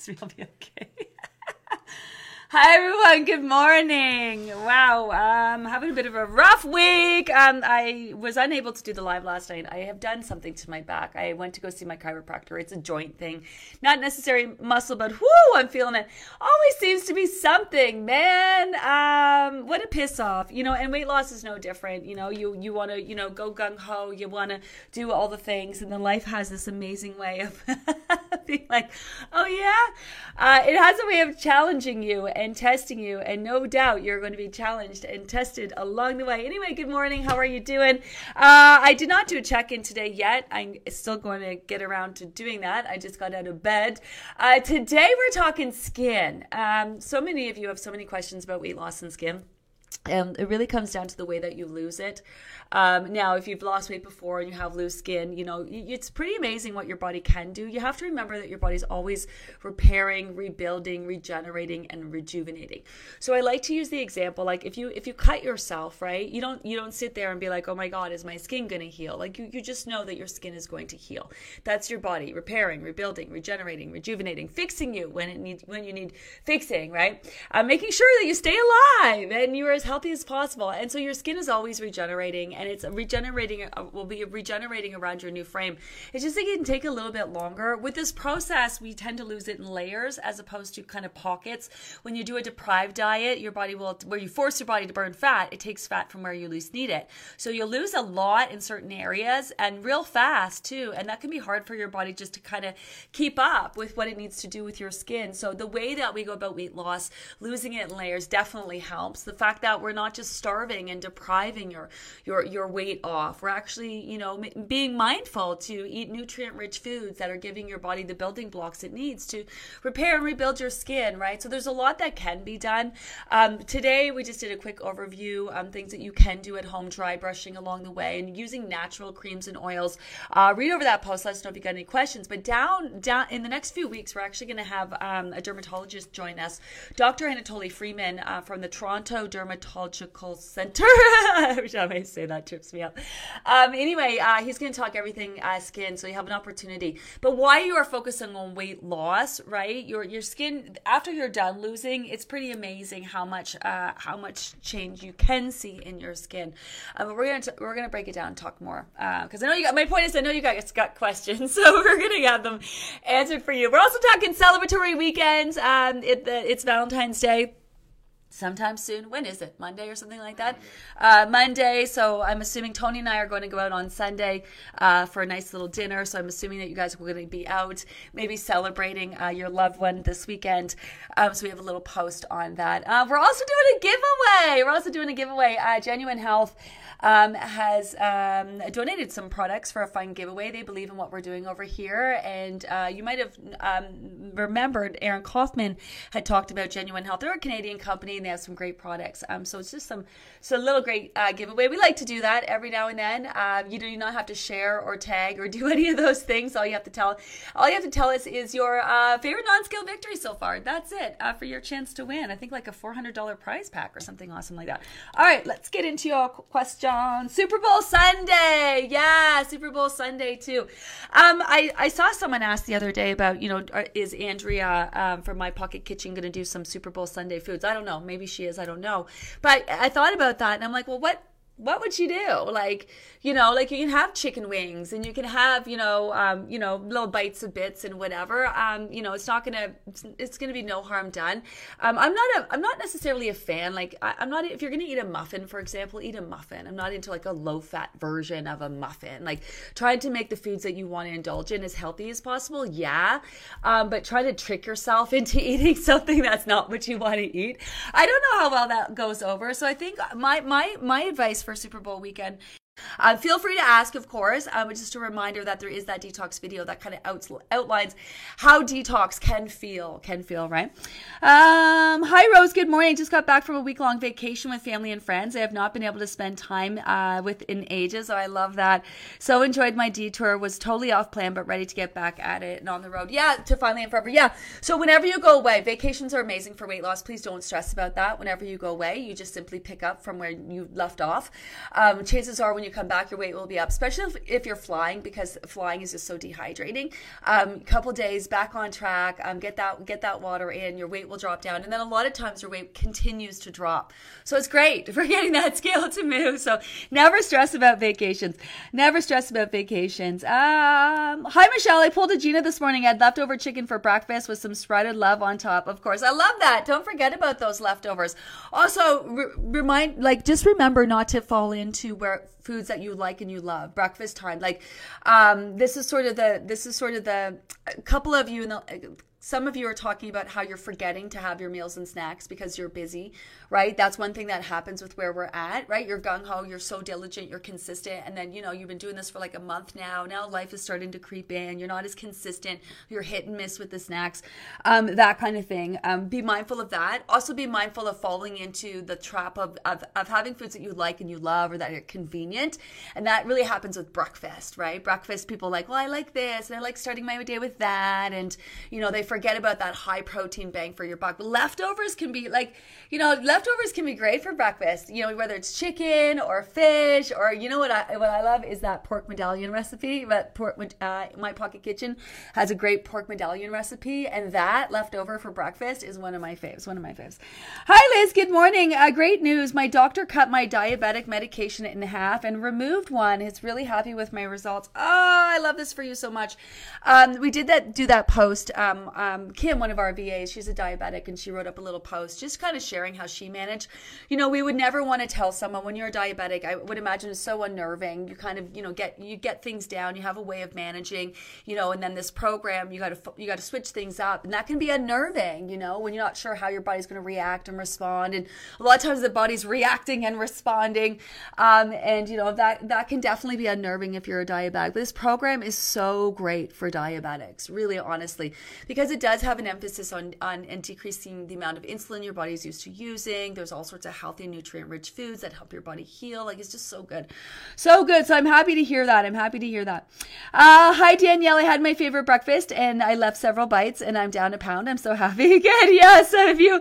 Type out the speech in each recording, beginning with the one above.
I'll be okay. Hi everyone, good morning. Wow, um, having a bit of a rough week. Um, I was unable to do the live last night. I have done something to my back. I went to go see my chiropractor. It's a joint thing, not necessarily muscle, but whoo, I'm feeling it. Always seems to be something, man. Um, what a piss off, you know. And weight loss is no different. You know, you you want to you know go gung ho. You want to do all the things, and then life has this amazing way of being like, oh yeah, uh, it has a way of challenging you and testing you. And no doubt you're going to be challenged and tested along the way. Anyway, good morning. How are you doing? Uh, I did not do a check in today yet. I'm still going to get around to doing that. I just got out of bed. Uh, today we're talking skin. Um, so many of you have so many questions about weight loss and skin. And it really comes down to the way that you lose it. Um, now, if you've lost weight before and you have loose skin, you know, it's pretty amazing what your body can do. You have to remember that your body's always repairing, rebuilding, regenerating, and rejuvenating. So I like to use the example, like if you if you cut yourself, right, you don't you don't sit there and be like, oh my God, is my skin gonna heal? Like you, you just know that your skin is going to heal. That's your body repairing, rebuilding, regenerating, rejuvenating, fixing you when it needs when you need fixing, right? Uh, making sure that you stay alive and you're as healthy as possible. And so your skin is always regenerating and it's regenerating uh, will be regenerating around your new frame. It's just that it can take a little bit longer. With this process, we tend to lose it in layers as opposed to kind of pockets. When you do a deprived diet, your body will where you force your body to burn fat, it takes fat from where you least need it. So you'll lose a lot in certain areas and real fast too. And that can be hard for your body just to kind of keep up with what it needs to do with your skin. So the way that we go about weight loss, losing it in layers definitely helps. The fact that we're not just starving and depriving your your your weight off. We're actually, you know, being mindful to eat nutrient rich foods that are giving your body the building blocks it needs to repair and rebuild your skin, right? So there's a lot that can be done. Um, today, we just did a quick overview things that you can do at home, dry brushing along the way, and using natural creams and oils. Uh, read over that post. Let us know if you got any questions. But down, down in the next few weeks, we're actually going to have um, a dermatologist join us, Dr. Anatoli Freiman uh, from the Toronto Dermatological Center. Every time I say that, trips me up. Um, anyway, uh, he's going to talk everything uh, skin, so you have an opportunity. But why you are focusing on weight loss, right? Your your skin after you're done losing, it's pretty amazing how much uh, how much change you can see in your skin. Uh, but we're gonna we're gonna break it down and talk more because I know you got my point is I know you guys got questions, so we're gonna have them answered for you. We're also talking celebratory weekends. Um, it, it's Valentine's Day sometime soon. When is it? Monday or something like that? Uh, Monday. So I'm assuming Tony and I are going to go out on Sunday uh, for a nice little dinner. So I'm assuming that you guys are going to be out, maybe celebrating uh, your loved one this weekend. Um, so we have a little post on that. Uh, we're also doing a giveaway. We're also doing a giveaway. Uh, Genuine Health um, has um, donated some products for a fun giveaway. They believe in what we're doing over here. And uh, you might have um, remembered Erin Kaufman had talked about Genuine Health. They're a Canadian company and they have some great products. Um, so it's just some so a little great uh, giveaway. We like to do that every now and then. Um, you do not have to share or tag or do any of those things. All you have to tell all you have to tell us is your uh, favorite non-scale victory so far. That's it uh, for your chance to win. I think like a four hundred dollar prize pack or something awesome like that. All right, let's get into your question. Super Bowl Sunday, yeah, Super Bowl Sunday too. Um, I I saw someone ask the other day about you know is Andrea um, from My Pocket Kitchen going to do some Super Bowl Sunday foods? I don't know. Maybe she is. I don't know. But I thought about that and I'm like, well, what what would you do? Like, you know, like you can have chicken wings and you can have, you know, um, you know, little bites of bits and whatever. Um, you know, it's not gonna, it's, gonna be no harm done. Um, I'm not a, I'm not necessarily a fan. Like, I, am not. If you're gonna eat a muffin, for example, eat a muffin. I'm not into like a low fat version of a muffin. Like, trying to make the foods that you want to indulge in as healthy as possible. Yeah, um, but try to trick yourself into eating something that's not what you want to eat. I don't know how well that goes over. So I think my my my advice for Super Bowl weekend Uh, feel free to ask, of course. Um, just a reminder that there is that detox video that kind of outs- outlines how detox can feel. Can feel right. Um, hi, Rose. Good morning. Just got back from a week long vacation with family and friends. I have not been able to spend time uh, with in ages, so I love that. So enjoyed my detour. Was totally off plan, but ready to get back at it and on the road. Yeah, to finally and forever. Yeah. So whenever you go away, vacations are amazing for weight loss. Please don't stress about that. Whenever you go away, you just simply pick up from where you left off. Um, chances are when you come back, your weight will be up, especially if, if you're flying because flying is just so dehydrating. Um, couple days back on track, um, get that get that water in, your weight will drop down, and then a lot of times your weight continues to drop. So it's great for getting that scale to move. So never stress about vacations. Never stress about vacations. Um, hi Michelle, I pulled a Gina this morning. I had leftover chicken for breakfast with some sprouted love on top. Of course, I love that. Don't forget about those leftovers. Also, re- remind like just remember not to fall into where foods that you like and you love breakfast time like um, this is sort of the this is sort of the a couple of you in the some of you are talking about how you're forgetting to have your meals and snacks because you're busy, right? That's one thing that happens with where we're at, right? You're gung ho, you're so diligent, you're consistent, and then you know you've been doing this for like a month now. Now life is starting to creep in. You're not as consistent. You're hit and miss with the snacks, um, that kind of thing. Um, be mindful of that. Also, be mindful of falling into the trap of, of of having foods that you like and you love or that are convenient, and that really happens with breakfast, right? Breakfast, people like, well, I like this, and I like starting my day with that, and you know they forget about that high protein bang for your buck. But leftovers can be like, you know, leftovers can be great for breakfast. You know, whether it's chicken or fish or you know what I what I love is that pork medallion recipe. But pork uh, my pocket kitchen has a great pork medallion recipe, and that leftover for breakfast is one of my faves. One of my faves. Hi Liz, good morning. Uh, great news. My doctor cut my diabetic medication in half and removed one. He's really happy with my results. Oh, I love this for you so much. Um, we did that do that post. Um, um, Kim, one of our VAs, she's a diabetic, and she wrote up a little post just kind of sharing how she managed. You know, we would never want to tell someone when you're a diabetic. I would imagine it's so unnerving. You kind of, you know, get you get things down. You have a way of managing, you know, and then this program, you got to you got to switch things up, and that can be unnerving. You know, when you're not sure how your body's going to react and respond, and a lot of times the body's reacting and responding, um, and you know that that can definitely be unnerving if you're a diabetic. But this program is so great for diabetics, really, honestly, because it does have an emphasis on on and decreasing the amount of insulin your body is used to using. There's all sorts of healthy, nutrient-rich foods that help your body heal. Like it's just so good, so good. So I'm happy to hear that. I'm happy to hear that. Uh, hi Danielle, I had my favorite breakfast and I left several bites and I'm down a pound. I'm so happy. Good, yeah. Of you,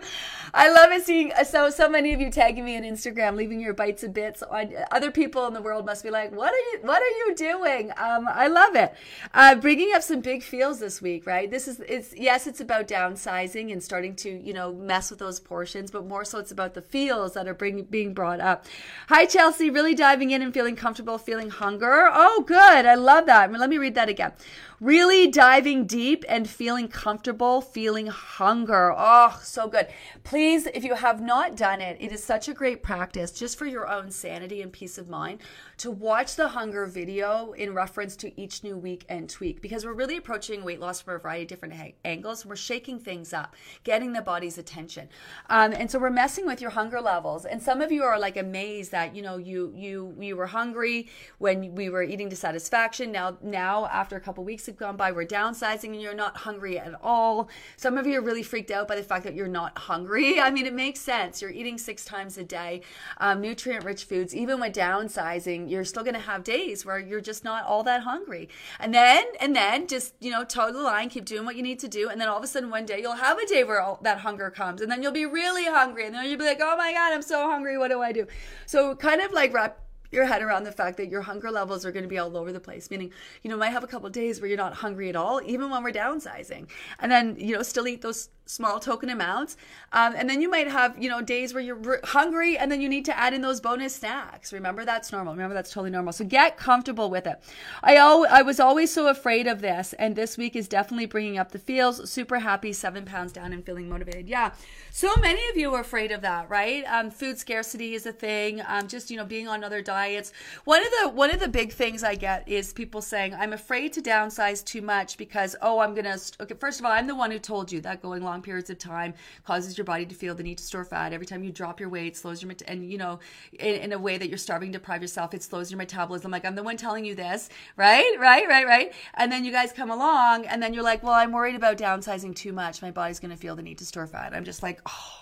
I love it seeing so so many of you tagging me on Instagram, leaving your bites and bits. On other people in the world must be like, what are you what are you doing? Um, I love it. Uh, bringing up some big feels this week, right? This is it's yes, it's about downsizing and starting to you know mess with those portions, but more so it's about the feels that are bring, being brought up. Hi Chelsea, really diving in and feeling comfortable, feeling hunger. Oh, good, I love that. Let me read that again. Really diving deep and feeling comfortable, feeling hunger. Oh, so good. Please, if you have not done it, it is such a great practice just for your own sanity and peace of mind to watch the hunger video in reference to each new week and tweak because we're really approaching weight loss from a variety of different ha- angles. We're shaking things up, getting the body's attention. Um, and so we're messing with your hunger levels. And some of you are like amazed that, you know, you you you were hungry when we were eating to satisfaction. Now now after a couple weeks have gone by, we're downsizing and you're not hungry at all. Some of you are really freaked out by the fact that you're not hungry. I mean, it makes sense. You're eating six times a day, um, nutrient rich foods. Even with downsizing, you're still going to have days where you're just not all that hungry. And then, and then just, you know, toe the line, keep doing what you need to do. And then all of a sudden one day you'll have a day where all that hunger comes and then you'll be really hungry. And then you'll be like, oh my God, I'm so hungry. What do I do? So kind of like wrap your head around the fact that your hunger levels are going to be all over the place meaning you know might have a couple days where you're not hungry at all even when we're downsizing. And then you know still eat those small token amounts. Um, and then you might have you know days where you're hungry and then you need to add in those bonus snacks. Remember that's normal. Remember that's totally normal. So get comfortable with it. I al- i was always so afraid of this and this week is definitely bringing up the feels. Super happy seven pounds down and feeling motivated. Yeah so many of you are afraid of that right? Um, food scarcity is a thing. Um, just you know being on another diets diets. One of the one of the big things I get is people saying, "I'm afraid to downsize too much because oh, I'm gonna." Okay, first of all, I'm the one who told you that going long periods of time causes your body to feel the need to store fat. Every time you drop your weight, slows your met- and you know, in, in a way that you're starving deprive yourself, it slows your metabolism. Like I'm the one telling you this, right, right, right, right. And then you guys come along, and then you're like, "Well, I'm worried about downsizing too much. My body's gonna feel the need to store fat." I'm just like, oh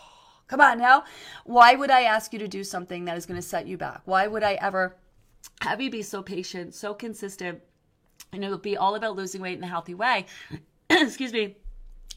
Come on now. Why would I ask you to do something that is going to set you back? Why would I ever have you be so patient, so consistent, and it'll be all about losing weight in a healthy way? Excuse me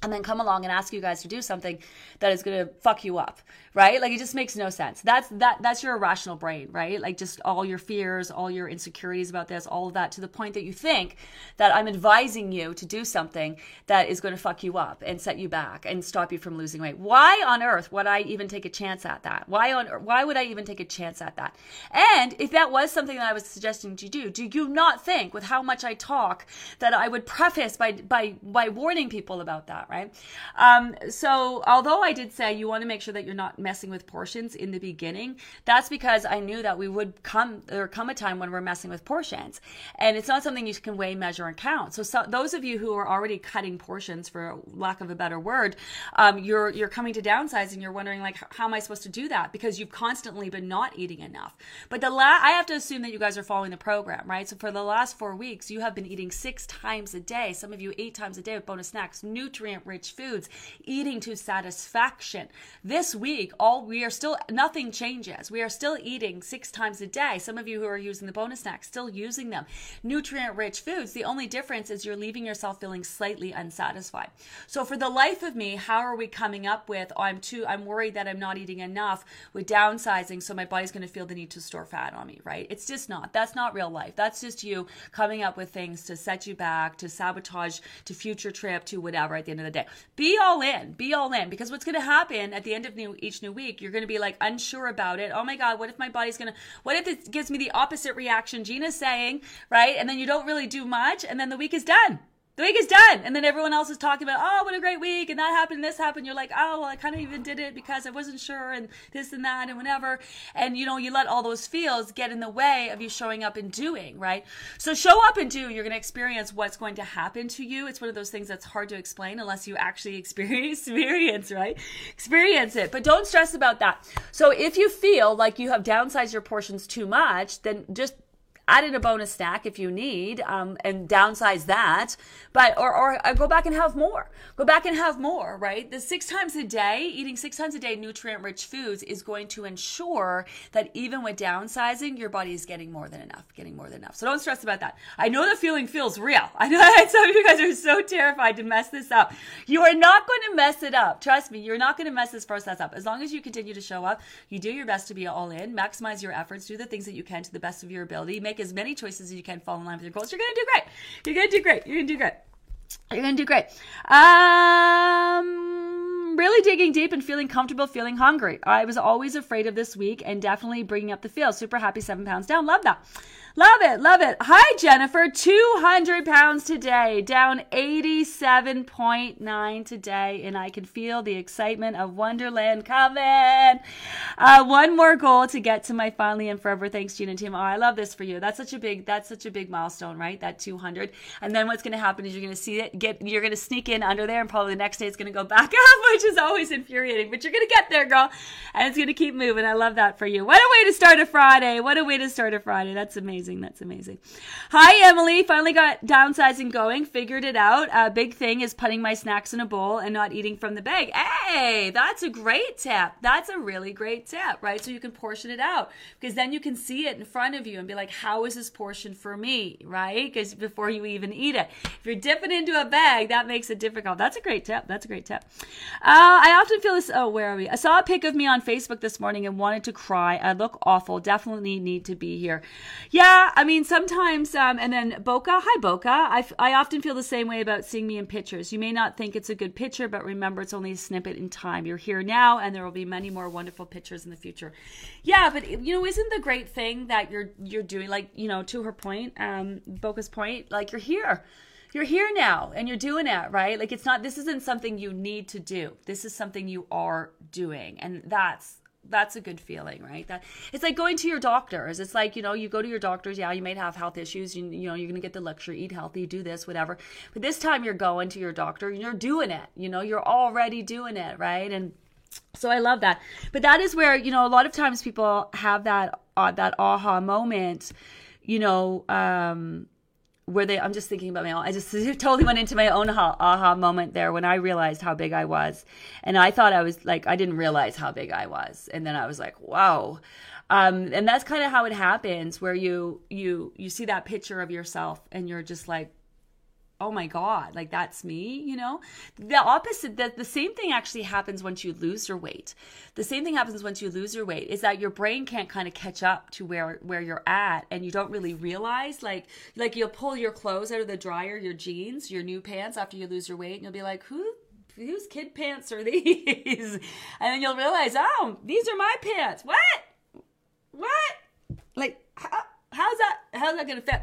and then come along and ask you guys to do something that is going to fuck you up right? Like it just makes no sense. That's that that's your irrational brain right? Like just all your fears all your insecurities about this all of that to the point that you think that i'm advising you to do something that is going to fuck you up and set you back and stop you from losing weight. Why on earth would i even take a chance at that? Why on why would i even take a chance at that? And if that was something that i was suggesting to do do you not think with how much i talk that i would preface by by by warning people about that right? Um, so, although I did say you want to make sure that you're not messing with portions in the beginning, that's because I knew that we would come there come a time when we're messing with portions, and it's not something you can weigh, measure, and count. So, so those of you who are already cutting portions, for lack of a better word, um, you're you're coming to downsize and you're wondering like, how am I supposed to do that? Because you've constantly been not eating enough. But the la- I have to assume that you guys are following the program, right? So for the last four weeks, you have been eating six times a day. Some of you eight times a day with bonus snacks, nutrient rich foods, eating to satisfaction. This week, all we are still nothing changes. We are still eating six times a day. Some of you who are using the bonus snacks still using them. Nutrient rich foods. The only difference is you're leaving yourself feeling slightly unsatisfied. So for the life of me, how are we coming up with oh, I'm too I'm worried that I'm not eating enough with downsizing so my body's going to feel the need to store fat on me, right? It's just not. That's not real life. That's just you coming up with things to set you back, to sabotage, to future trip, to whatever at the end of the day. Be all in. Be all in because what's going to happen at the end of new, each new week, you're going to be like unsure about it. Oh my God, what if my body's going to, what if it gives me the opposite reaction Gina's saying, right? And then you don't really do much and then the week is done the week is done. And then everyone else is talking about, oh, what a great week. And that happened, this happened. You're like, oh, well, I kind of even did it because I wasn't sure and this and that and whatever. And, you know, you let all those feels get in the way of you showing up and doing, right? So show up and do. You're going to experience what's going to happen to you. It's one of those things that's hard to explain unless you actually experience, experience, right? Experience it. But don't stress about that. So if you feel like you have downsized your portions too much, then just add in a bonus stack if you need um, and downsize that but or, or uh, go back and have more. Go back and have more right? The six times a day eating six times a day nutrient rich foods is going to ensure that even with downsizing your body is getting more than enough getting more than enough. So don't stress about that. I know the feeling feels real. I know that some of you guys are so terrified to mess this up. You are not going to mess it up. Trust me you're not going to mess this process up. As long as you continue to show up you do your best to be all in maximize your efforts do the things that you can to the best of your ability make as many choices as you can fall in line with your goals, you're going to do great. You're going to do great. You're going to do great. You're going to do great. Um, really digging deep and feeling comfortable, feeling hungry. I was always afraid of this week and definitely bringing up the feel. Super happy, seven pounds down. Love that. Love it, love it. Hi, Jennifer. 200 pounds today, down 87.9 today, and I can feel the excitement of Wonderland coming. Uh, one more goal to get to my finally and forever. Thanks, Gina and Tim. Oh, I love this for you. That's such a big, that's such a big milestone, right? That 200. And then what's going to happen is you're going to see it get, you're going to sneak in under there, and probably the next day it's going to go back up, which is always infuriating. But you're going to get there, girl, and it's going to keep moving. I love that for you. What a way to start a Friday! What a way to start a Friday. That's amazing amazing. That's amazing. Hi, Emily. Finally got downsizing going. Figured it out. A uh, big thing is putting my snacks in a bowl and not eating from the bag. Hey, that's a great tip. That's a really great tip, right? So you can portion it out because then you can see it in front of you and be like, how is this portion for me, right? Because before you even eat it, if you're dipping into a bag, that makes it difficult. That's a great tip. That's a great tip. Uh, I often feel this. Oh, where are we? I saw a pic of me on Facebook this morning and wanted to cry. I look awful. Definitely need to be here. Yeah, yeah, I mean, sometimes, um, and then Boca, hi Boca. I, I often feel the same way about seeing me in pictures. You may not think it's a good picture, but remember, it's only a snippet in time. You're here now, and there will be many more wonderful pictures in the future. Yeah, but you know, isn't the great thing that you're you're doing? Like, you know, to her point, um, Boca's point, like you're here you're here now and you're doing it, right? Like it's not this isn't something you need to do. This is something you are doing. And that's that's a good feeling, right? That it's like going to your doctors. It's like you know, you go to your doctors. Yeah, you might have health issues. You, you know, you're gonna get the lecture, eat healthy, do this, whatever. But this time you're going to your doctor and you're doing it. You know, you're already doing it, right? And so I love that. But that is where you know a lot of times people have that uh, that aha moment. You know. um where they i'm just thinking about my own i just totally went into my own aha, aha moment there when i realized how big i was. And i thought i was like i didn't realize how big i was. And then i was like wow um, and that's kind of how it happens where you you you see that picture of yourself and you're just like oh my god like that's me you know? The opposite that the same thing actually happens once you lose your weight. The same thing happens once you lose your weight is that your brain can't kind of catch up to where where you're at and you don't really realize like like you'll pull your clothes out of the dryer your jeans your new pants after you lose your weight and you'll be like who whose kid pants are these? And then you'll realize oh these are my pants. What? What? Like how, how's that how's that gonna fit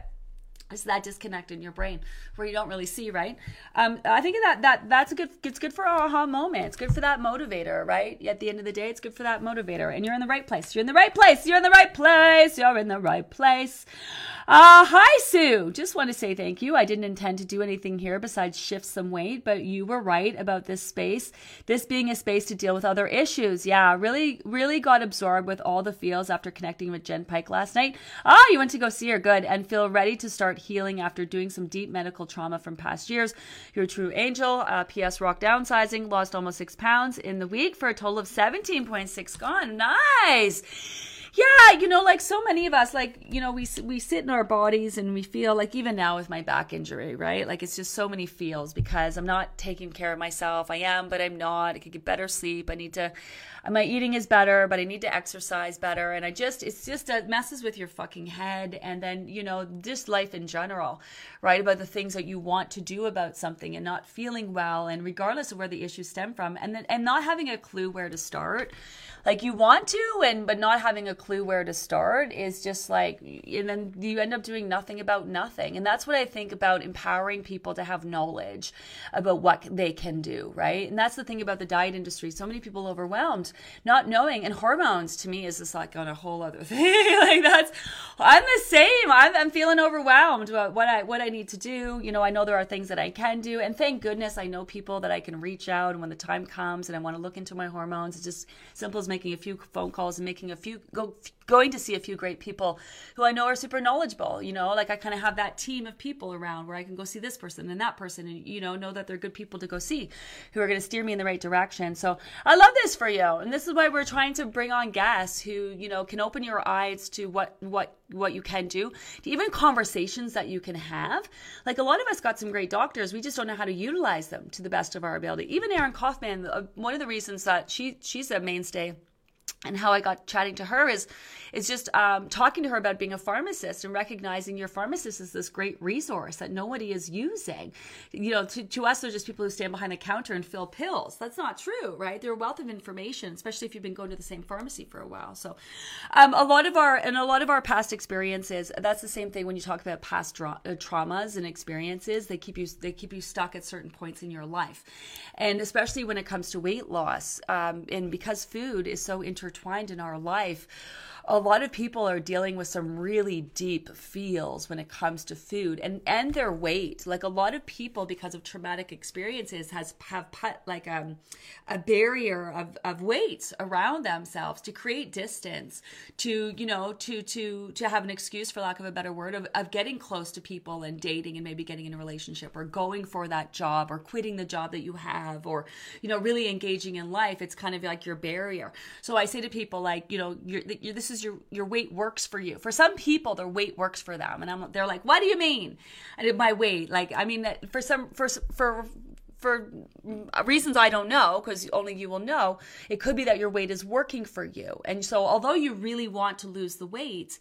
it's that disconnect in your brain where you don't really see right? Um, i think that that that's a good it's good for aha moment. It's good for that motivator right? At the end of the day it's good for that motivator. And you're in the right place. You're in the right place. You're in the right place. You're in the right place uh, hi, Sue. Just want to say thank you. I didn't intend to do anything here besides shift some weight, but you were right about this space. This being a space to deal with other issues. Yeah, really, really got absorbed with all the feels after connecting with Jen Pike last night. Ah, oh, you went to go see her. Good. And feel ready to start healing after doing some deep medical trauma from past years. You're a true angel. Uh, P.S. Rock downsizing. Lost almost six pounds in the week for a total of 17.6 gone. Nice yeah, you know, like so many of us, like you know, we we sit in our bodies and we feel like even now with my back injury, right? Like it's just so many feels because I'm not taking care of myself. I am, but I'm not. I could get better sleep. I need to. My eating is better, but I need to exercise better. And I just, it's just it messes with your fucking head, and then you know, just life in general, right? About the things that you want to do about something and not feeling well, and regardless of where the issues stem from, and then and not having a clue where to start like you want to and but not having a clue where to start is just like and then you end up doing nothing about nothing and that's what i think about empowering people to have knowledge about what they can do right and that's the thing about the diet industry so many people overwhelmed not knowing and hormones to me is just like on a whole other thing like that's i'm the same I'm, I'm feeling overwhelmed about what i what i need to do you know i know there are things that i can do and thank goodness i know people that i can reach out and when the time comes and i want to look into my hormones it's just simple as making a few phone calls and making a few go going to see a few great people who I know are super knowledgeable. You know, like I kind of have that team of people around where I can go see this person and that person and, you know, know that they're good people to go see who are going to steer me in the right direction. So I love this for you. And this is why we're trying to bring on guests who, you know, can open your eyes to what, what, what you can do, to even conversations that you can have. Like a lot of us got some great doctors, we just don't know how to utilize them to the best of our ability. Even Erin Kaufman, uh, one of the reasons that she she's a mainstay and how I got chatting to her is is just um, talking to her about being a pharmacist and recognizing your pharmacist is this great resource that nobody is using. You know, to, to us, they're just people who stand behind the counter and fill pills. That's not true, right? They're a wealth of information, especially if you've been going to the same pharmacy for a while. So, um, a lot of our and a lot of our past experiences. That's the same thing when you talk about past uh, traumas and experiences. They keep you they keep you stuck at certain points in your life, and especially when it comes to weight loss. Um, and because food is so inter intertwined in our life a lot of people are dealing with some really deep feels when it comes to food and and their weight. Like a lot of people because of traumatic experiences has have put like um, a barrier of, of weight around themselves to create distance to you know to to to have an excuse for lack of a better word of, of getting close to people and dating and maybe getting in a relationship or going for that job or quitting the job that you have or you know really engaging in life. It's kind of like your barrier. So i say to people like you know you're, you're this is your your weight works for you. For some people, their weight works for them, and I'm, they're like, "What do you mean?" And my weight, like, I mean, that for some, for for for reasons I don't know, because only you will know, it could be that your weight is working for you. And so, although you really want to lose the weight,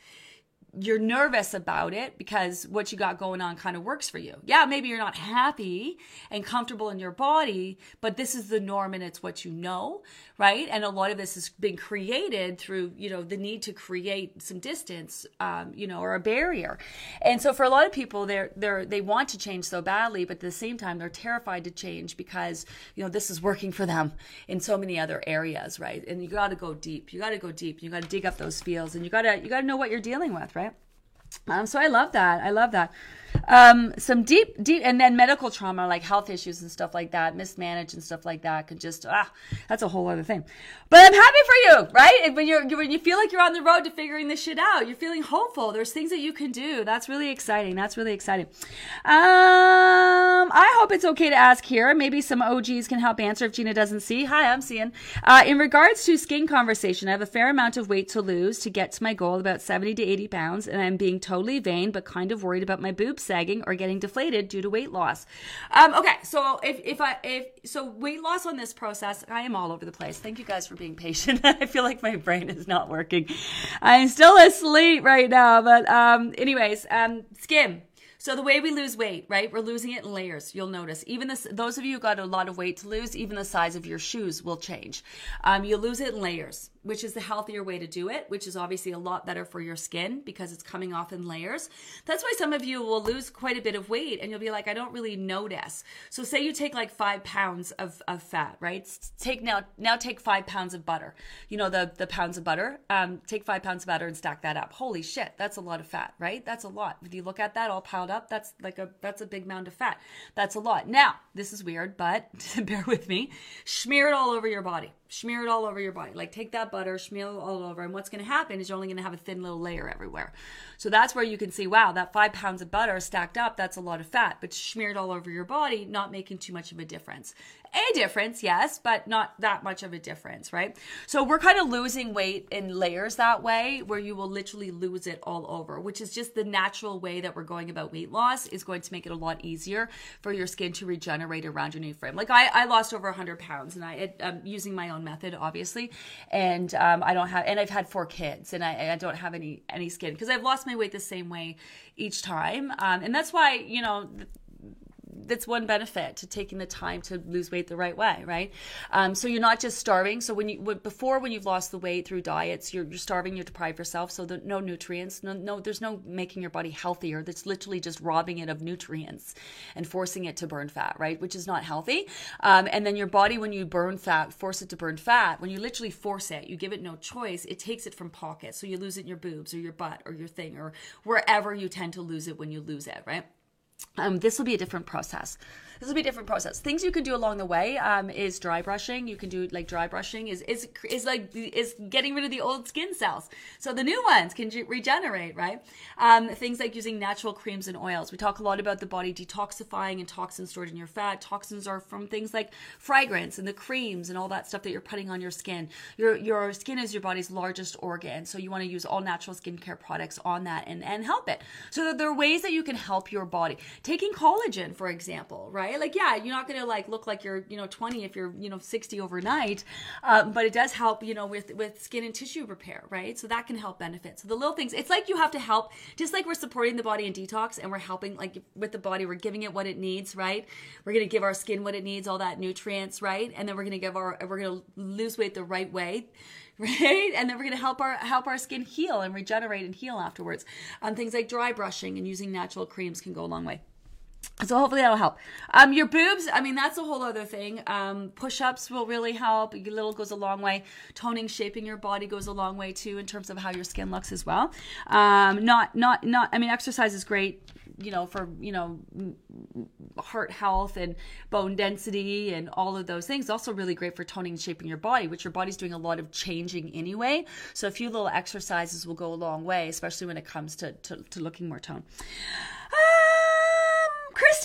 you're nervous about it because what you got going on kind of works for you. Yeah, maybe you're not happy and comfortable in your body, but this is the norm and it's what you know, right? And a lot of this has been created through, you know, the need to create some distance, um, you know, or a barrier. And so for a lot of people, they're they're they want to change so badly, but at the same time, they're terrified to change because you know this is working for them in so many other areas, right? And you got to go deep. You got to go deep. You got to dig up those feels, and you got to you got to know what you're dealing with, right? Um, so I love that. I love that. Um, some deep, deep, and then medical trauma, like health issues and stuff like that, mismanaged and stuff like that, could just ah, that's a whole other thing. But I'm happy for you, right? When you're when you feel like you're on the road to figuring this shit out, you're feeling hopeful. There's things that you can do. That's really exciting. That's really exciting. Um, I hope it's okay to ask here. Maybe some OGs can help answer if Gina doesn't see. Hi, I'm seeing. Uh, in regards to skin conversation, I have a fair amount of weight to lose to get to my goal, about 70 to 80 pounds, and I'm being totally vain, but kind of worried about my boobs sagging or getting deflated due to weight loss. Um, okay, so if, if I if so weight loss on this process, I am all over the place. Thank you guys for being patient. I feel like my brain is not working. I'm still asleep right now, but um, anyways, um, skim. So the way we lose weight, right? We're losing it in layers. You'll notice. Even this, those of you who got a lot of weight to lose, even the size of your shoes will change. Um, you lose it in layers which is the healthier way to do it, which is obviously a lot better for your skin because it's coming off in layers. That's why some of you will lose quite a bit of weight and you'll be like, I don't really notice. So say you take like five pounds of, of fat, right? Take now, now take five pounds of butter. You know, the, the pounds of butter, um, take five pounds of butter and stack that up. Holy shit. That's a lot of fat, right? That's a lot. If you look at that all piled up, that's like a, that's a big mound of fat. That's a lot. Now, this is weird, but bear with me. Smear it all over your body smear it all over your body. Like take that butter, smear it all over, and what's going to happen is you're only going to have a thin little layer everywhere. So that's where you can see, wow, that five pounds of butter stacked up, that's a lot of fat, but smeared all over your body, not making too much of a difference a difference, yes, but not that much of a difference, right? So we're kind of losing weight in layers that way, where you will literally lose it all over, which is just the natural way that we're going about weight loss is going to make it a lot easier for your skin to regenerate around your new frame. Like I, I lost over 100 pounds, and I am using my own method, obviously, and um, I don't have, and I've had four kids, and I, I don't have any any skin because I've lost my weight the same way each time, um, and that's why you know that's one benefit to taking the time to lose weight the right way, right? Um, so you're not just starving. So when you before when you've lost the weight through diets, you're, you're starving, you're deprived yourself. So the, no nutrients, no, no, there's no making your body healthier. That's literally just robbing it of nutrients and forcing it to burn fat, right? Which is not healthy. Um, and then your body, when you burn fat, force it to burn fat. When you literally force it, you give it no choice. It takes it from pocket. So you lose it in your boobs or your butt or your thing or wherever you tend to lose it when you lose it, right? Um, this will be a different process. This will be a different process. Things you can do along the way um, is dry brushing. You can do like dry brushing is is is like is getting rid of the old skin cells, so the new ones can regenerate. Right? Um, things like using natural creams and oils. We talk a lot about the body detoxifying and toxins stored in your fat. Toxins are from things like fragrance and the creams and all that stuff that you're putting on your skin. Your your skin is your body's largest organ, so you want to use all natural skincare products on that and and help it. So there are ways that you can help your body. Taking collagen, for example, right? Right? Like, yeah, you're not going to like look like you're, you know, 20 if you're, you know, 60 overnight. Um, but it does help, you know, with, with skin and tissue repair, right? So that can help benefit. So the little things, it's like you have to help, just like we're supporting the body in detox and we're helping like with the body, we're giving it what it needs, right? We're going to give our skin what it needs, all that nutrients, right? And then we're going to give our, we're going to lose weight the right way right? And then we're gonna help our help our skin heal and regenerate and heal afterwards. Um, things like dry brushing and using natural creams can go a long way. So hopefully that'll help. Um, your boobs, I mean, that's a whole other thing. Um, push-ups will really help. A little goes a long way. Toning, shaping your body goes a long way too in terms of how your skin looks as well. Um, not, not, not. I mean, exercise is great. You know, for you know, heart health and bone density and all of those things. Also, really great for toning and shaping your body, which your body's doing a lot of changing anyway. So a few little exercises will go a long way, especially when it comes to to, to looking more toned.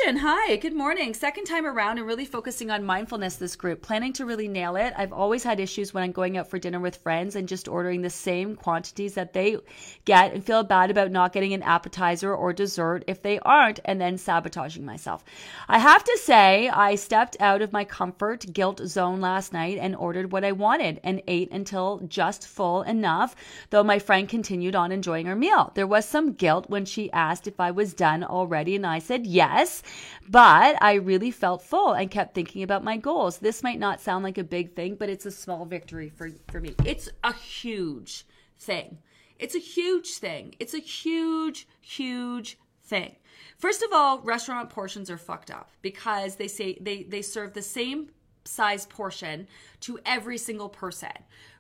Hi, good morning. Second time around and really focusing on mindfulness this group. Planning to really nail it. I've always had issues when I'm going out for dinner with friends and just ordering the same quantities that they get and feel bad about not getting an appetizer or dessert if they aren't and then sabotaging myself. I have to say, I stepped out of my comfort guilt zone last night and ordered what I wanted and ate until just full enough, though my friend continued on enjoying her meal. There was some guilt when she asked if I was done already and I said yes, but I really felt full and kept thinking about my goals. This might not sound like a big thing, but it's a small victory for, for me. It's a huge thing. It's a huge thing. It's a huge, huge thing. First of all, restaurant portions are fucked up because they say they, they serve the same size portion to every single person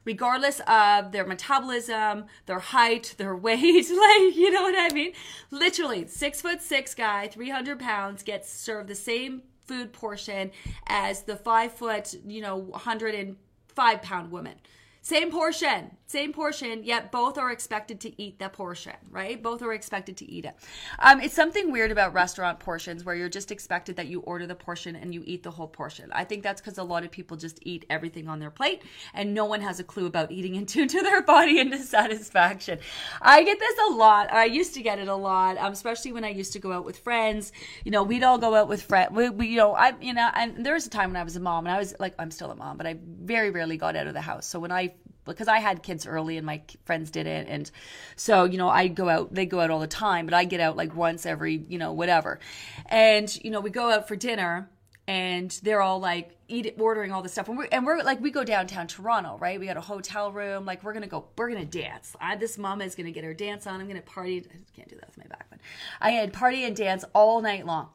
regardless of their metabolism, their height, their weight. like, you know what I mean? Literally, six foot six guy, 300 pounds, gets served the same food portion as the five foot, you know, 105 pound woman. Same portion, same portion, yet both are expected to eat that portion, right? Both are expected to eat it. Um, it's something weird about restaurant portions where you're just expected that you order the portion and you eat the whole portion. I think that's because a lot of people just eat everything on their plate and no one has a clue about eating into to their body and to satisfaction. I get this a lot. I used to get it a lot, um, especially when I used to go out with friends. You know, we'd all go out with friends. We, we, you know, I, you know, and there was a time when I was a mom and I was like, I'm still a mom, but I very rarely got out of the house. So when I because I had kids early and my friends didn't. And so, you know, I go out, they go out all the time, but I get out like once every, you know, whatever. And, you know, we go out for dinner and they're all like eat ordering all this stuff. And we're, and we're like we go downtown toronto right? We got a hotel room. Like we're gonna go we're gonna dance. I, this mama is gonna get her dance on. I'm gonna party. I can't do that with my back but i had party and dance all night long.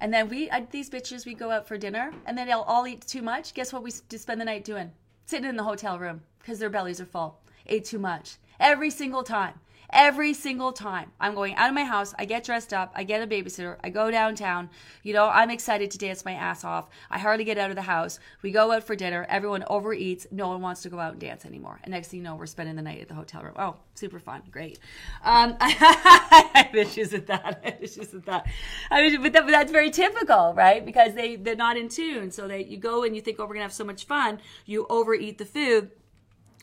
And then we I, these bitches we go out for dinner and then they'll all eat too much. Guess what we spend the night doing sitting in the hotel room because their bellies are full. Ate too much. Every single time. Every single time I'm going out of my house, I get dressed up, I get a babysitter, I go downtown. You know, I'm excited to dance my ass off. I hardly get out of the house. We go out for dinner. Everyone overeats. No one wants to go out and dance anymore. And next thing you know, we're spending the night at the hotel room. Oh, super fun. Great. Um, I have issues with that. I have issues with that. I mean, but, that, but that's very typical, right? Because they, they're not in tune. So they, you go and you think, oh, we're going to have so much fun. You overeat the food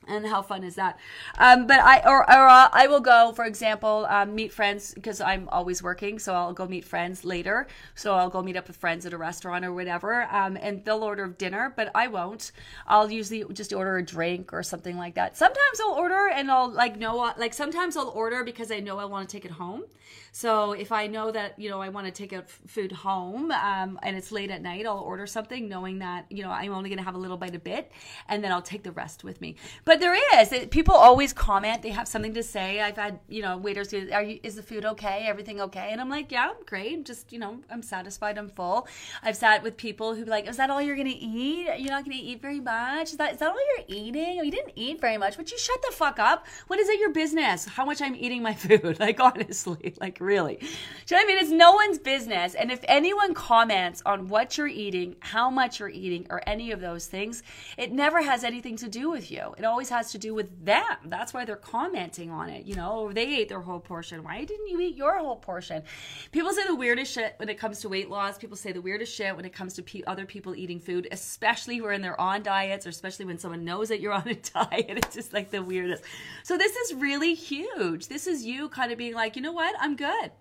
and how fun is that? Um, but I or, or uh, I will go, for example, um, meet friends because I'm always working, so I'll go meet friends later. So I'll go meet up with friends at a restaurant or whatever, um, and they'll order dinner, but I won't. I'll usually just order a drink or something like that. Sometimes I'll order and I'll like know like sometimes I'll order because I know I want to take it home. So if I know that you know I want to take out food home um, and it's late at night, I'll order something knowing that you know I'm only going to have a little bite a bit, and then I'll take the rest with me. But there is it, people always comment; they have something to say. I've had you know waiters "Are you? Is the food okay? Everything okay?" And I'm like, "Yeah, I'm great. Just you know, I'm satisfied. I'm full." I've sat with people who be like, "Is that all you're to eat? You're not to eat very much? Is that is that all you're eating? Oh, you didn't eat very much. Would you shut the fuck up? What is it your business? How much I'm eating my food? Like honestly, like really. Do you know what I mean? It's no one's business. And if anyone comments on what you're eating, how much you're eating, or any of those things, it never has anything to do with you. It always has to do with them. That's why they're commenting on it. You know, oh, they ate their whole portion. Why didn't you eat your whole portion? People say the weirdest shit when it comes to weight loss. People say the weirdest shit when it comes to pe- other people eating food, especially when they're on diets or especially when someone knows that you're on a diet. It's just like the weirdest. So this is really huge. This is you kind of being like, you know what? I'm good.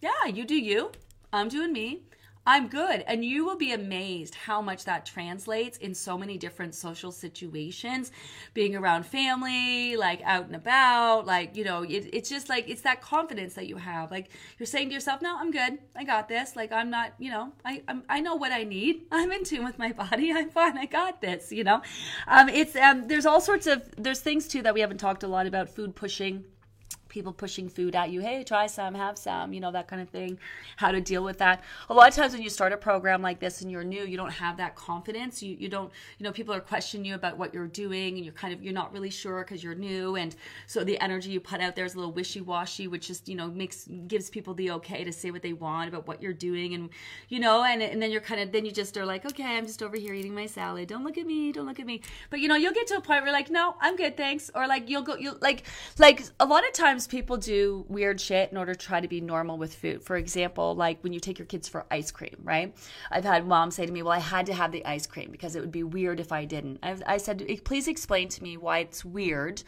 Yeah, you do you. I'm doing me. I'm good. And you will be amazed how much that translates in so many different social situations, being around family, like out and about, like, you know, it, it's just like, it's that confidence that you have. Like you're saying to yourself, no, I'm good. I got this. Like I'm not, you know, I, I'm, I know what I need. I'm in tune with my body. I'm fine. I got this, you know? Um, it's, um, there's all sorts of, there's things too that we haven't talked a lot about food pushing people pushing food at you hey try some have some you know that kind of thing how to deal with that. A lot of times when you start a program like this and you're new you don't have that confidence. You, you don't you know people are questioning you about what you're doing and you're kind of you're not really sure because you're new. And so the energy you put out there is a little wishy-washy which just you know makes gives people the okay to say what they want about what you're doing and you know and, and then you're kind of then you just are like okay i'm just over here eating my salad. Don't look at me don't look at me. But you know you'll get to a point where like no i'm good thanks. Or like you'll go you'll like like a lot of times times people do weird shit in order to try to be normal with food. For example, like when you take your kids for ice cream, right? I've had moms say to me, "Well, I had to have the ice cream because it would be weird if I didn't." I've, i said, "Please explain to me why it's weird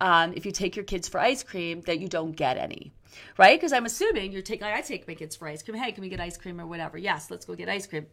um, if you take your kids for ice cream that you don't get any." Right? Because I'm assuming you're taking. Like, I take my kids for ice cream. Hey, can we get ice cream or whatever? Yes, let's go get ice cream.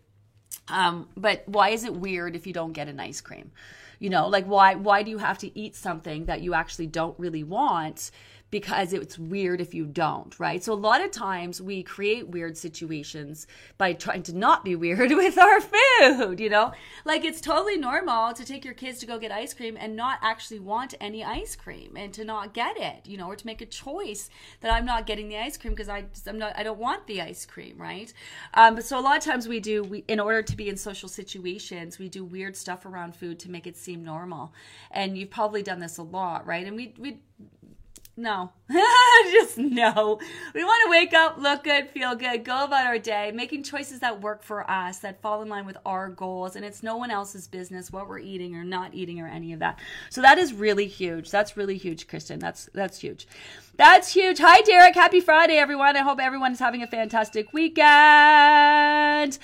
Um, but why is it weird if you don't get an ice cream? You know, like why why do you have to eat something that you actually don't really want? Because it's weird if you don't, right? So a lot of times we create weird situations by trying to not be weird with our food, you know? Like it's totally normal to take your kids to go get ice cream and not actually want any ice cream and to not get it, you know, or to make a choice that I'm not getting the ice cream because I I'm not I don't want the ice cream, right? Um, but so a lot of times we do we in order to be in social situations, we do weird stuff around food to make it seem normal. And you've probably done this a lot, right? And we we no. Just no. We want to wake up, look good, feel good, go about our day, making choices that work for us, that fall in line with our goals. And it's no one else's business what we're eating or not eating or any of that. So that is really huge. That's really huge, Kristen. That's that's huge. That's huge. Hi, Derek. Happy Friday, everyone. I hope everyone is having a fantastic weekend.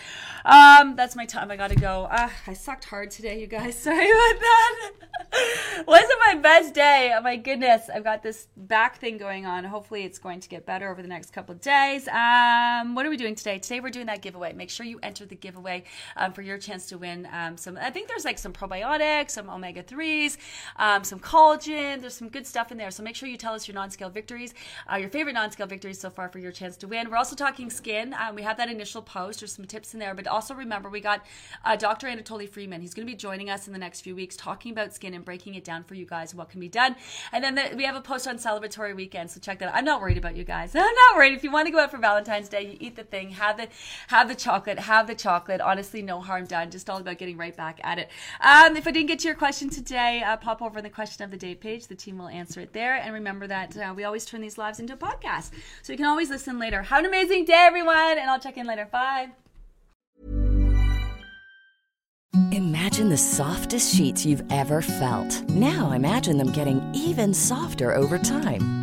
Um, that's my time. I gotta go. Uh, I sucked hard today, you guys. Sorry about that. Wasn't my best day. Oh my goodness. I've got this back thing going on. Hopefully it's going to get better over the next couple of days. Um, what are we doing today? Today we're doing that giveaway. Make sure you enter the giveaway um, for your chance to win um, some, I think there's like some probiotics, some omega-3s, um, some collagen. There's some good stuff in there. So make sure you tell us your non-scale victories, uh, your favorite non-scale victories so far for your chance to win. We're also talking skin. Um, we have that initial post. There's some tips in there, but also remember we got uh, Dr. Anatoli Freiman. He's going to be joining us in the next few weeks talking about skin and breaking it down for you guys, what can be done. And then the, we have a post on celebratory weekend, so check that out. I'm not worried about you guys. I'm not worried. If you want to go out for Valentine's Day, you eat the thing, have the have the chocolate, have the chocolate. Honestly, no harm done. Just all about getting right back at it. Um, if I didn't get to your question today, uh, pop over in the question of the day page. The team will answer it there. And remember that uh, we always turn these lives into a podcast, so you can always listen later. Have an amazing day, everyone, and I'll check in later. Bye. Imagine the softest sheets you've ever felt. Now imagine them getting even softer over time.